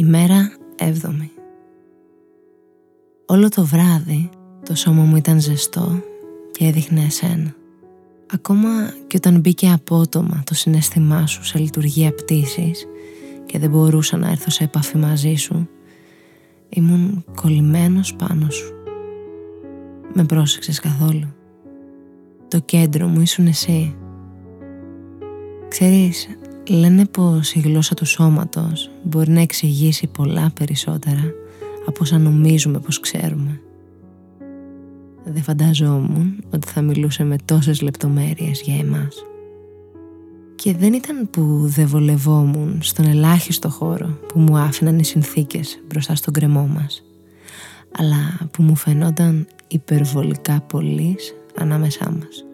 Ημέρα έβδομη. Όλο το βράδυ το σώμα μου ήταν ζεστό και έδειχνε εσένα. Ακόμα και όταν μπήκε απότομα το συνέστημά σου σε λειτουργία πτήσης και δεν μπορούσα να έρθω σε επαφή μαζί σου, ήμουν κολλημένος πάνω σου. Με πρόσεξες καθόλου. Το κέντρο μου ήσουν εσύ. Ξέρεις, λένε πως η γλώσσα του σώματος μπορεί να εξηγήσει πολλά περισσότερα από όσα νομίζουμε πως ξέρουμε. Δεν φανταζόμουν ότι θα μιλούσε με τόσες λεπτομέρειες για εμάς. Και δεν ήταν που δεν βολευόμουν στον ελάχιστο χώρο που μου άφηναν οι συνθήκες μπροστά στον κρεμό μας, αλλά που μου φαινόταν υπερβολικά πολύς ανάμεσά μας.